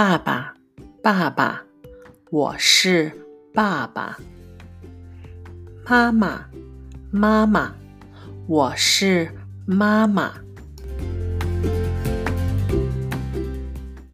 爸爸爸爸我是爸爸。妈妈妈妈我是妈妈。